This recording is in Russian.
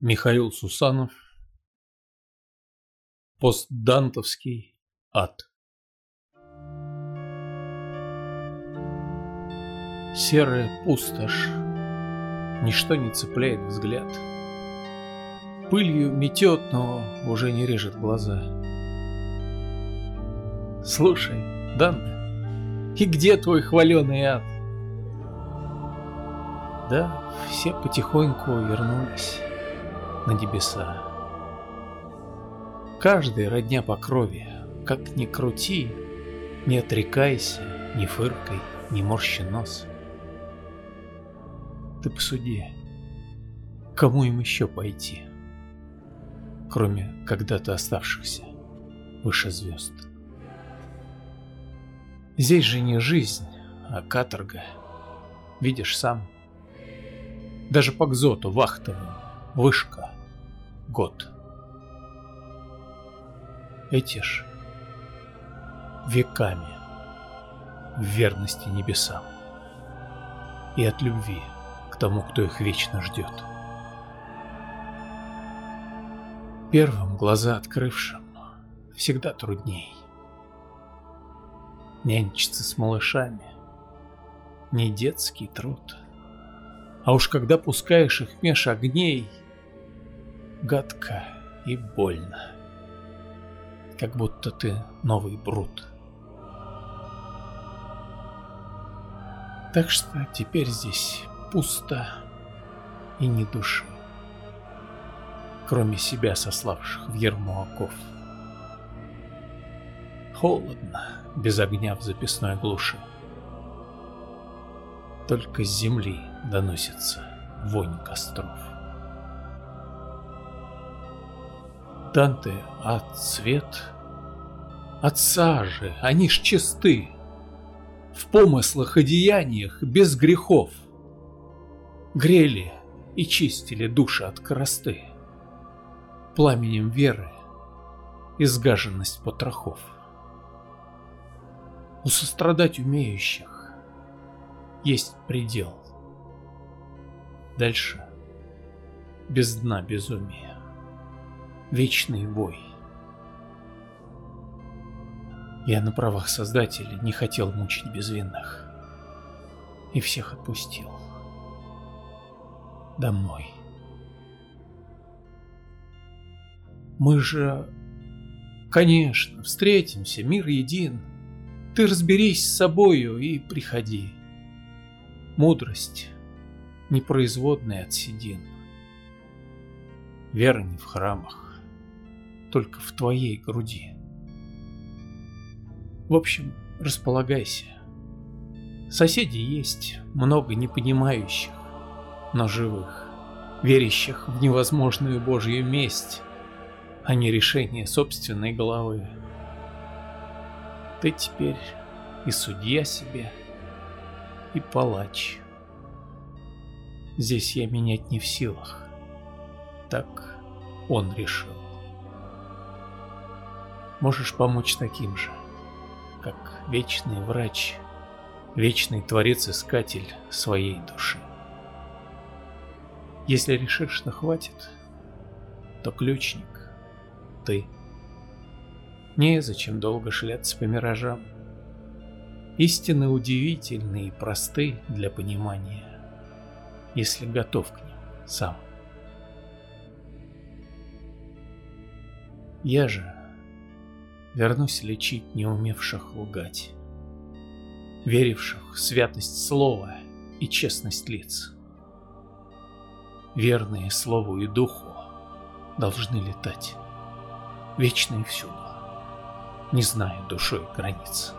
Михаил Сусанов. Постдантовский ад. Серая пустошь. Ничто не цепляет взгляд. Пылью метет, но уже не режет глаза. Слушай, Данте, и где твой хваленый ад? Да, все потихоньку вернулись на небеса. Каждый родня по крови, как ни крути, не отрекайся, не фыркай, не морщи нос. Ты посуди, кому им еще пойти, кроме когда-то оставшихся выше звезд? Здесь же не жизнь, а каторга. Видишь сам. Даже по кзоту вахтовым вышка год. Эти ж веками в верности небесам и от любви к тому, кто их вечно ждет. Первым глаза открывшим всегда трудней. Нянчиться с малышами не детский труд. А уж когда пускаешь их меж огней, гадко и больно. Как будто ты новый брут. Так что теперь здесь пусто и ни души, кроме себя сославших в ерму оков. Холодно, без огня в записной глуши. Только с земли доносится вонь костров. Данте, а цвет? От сажи, они ж чисты. В помыслах и деяниях без грехов. Грели и чистили души от коросты. Пламенем веры и сгаженность потрохов. У сострадать умеющих есть предел. Дальше без дна безумия вечный вой. Я на правах создателя не хотел мучить безвинных. И всех отпустил. Домой. Мы же... Конечно, встретимся, мир един. Ты разберись с собою и приходи. Мудрость непроизводная от седин. Вера не в храмах только в твоей груди. В общем, располагайся. Соседи есть, много непонимающих, но живых, верящих в невозможную Божью месть, а не решение собственной головы. Ты теперь и судья себе, и палач. Здесь я менять не в силах. Так он решил можешь помочь таким же, как вечный врач, вечный творец-искатель своей души. Если решишь, что хватит, то ключник — ты. Незачем долго шляться по миражам. Истины удивительны и просты для понимания, если готов к ним сам. Я же вернусь лечить не умевших лгать, веривших в святость слова и честность лиц. Верные слову и духу должны летать, вечно и всюду, не зная душой границ.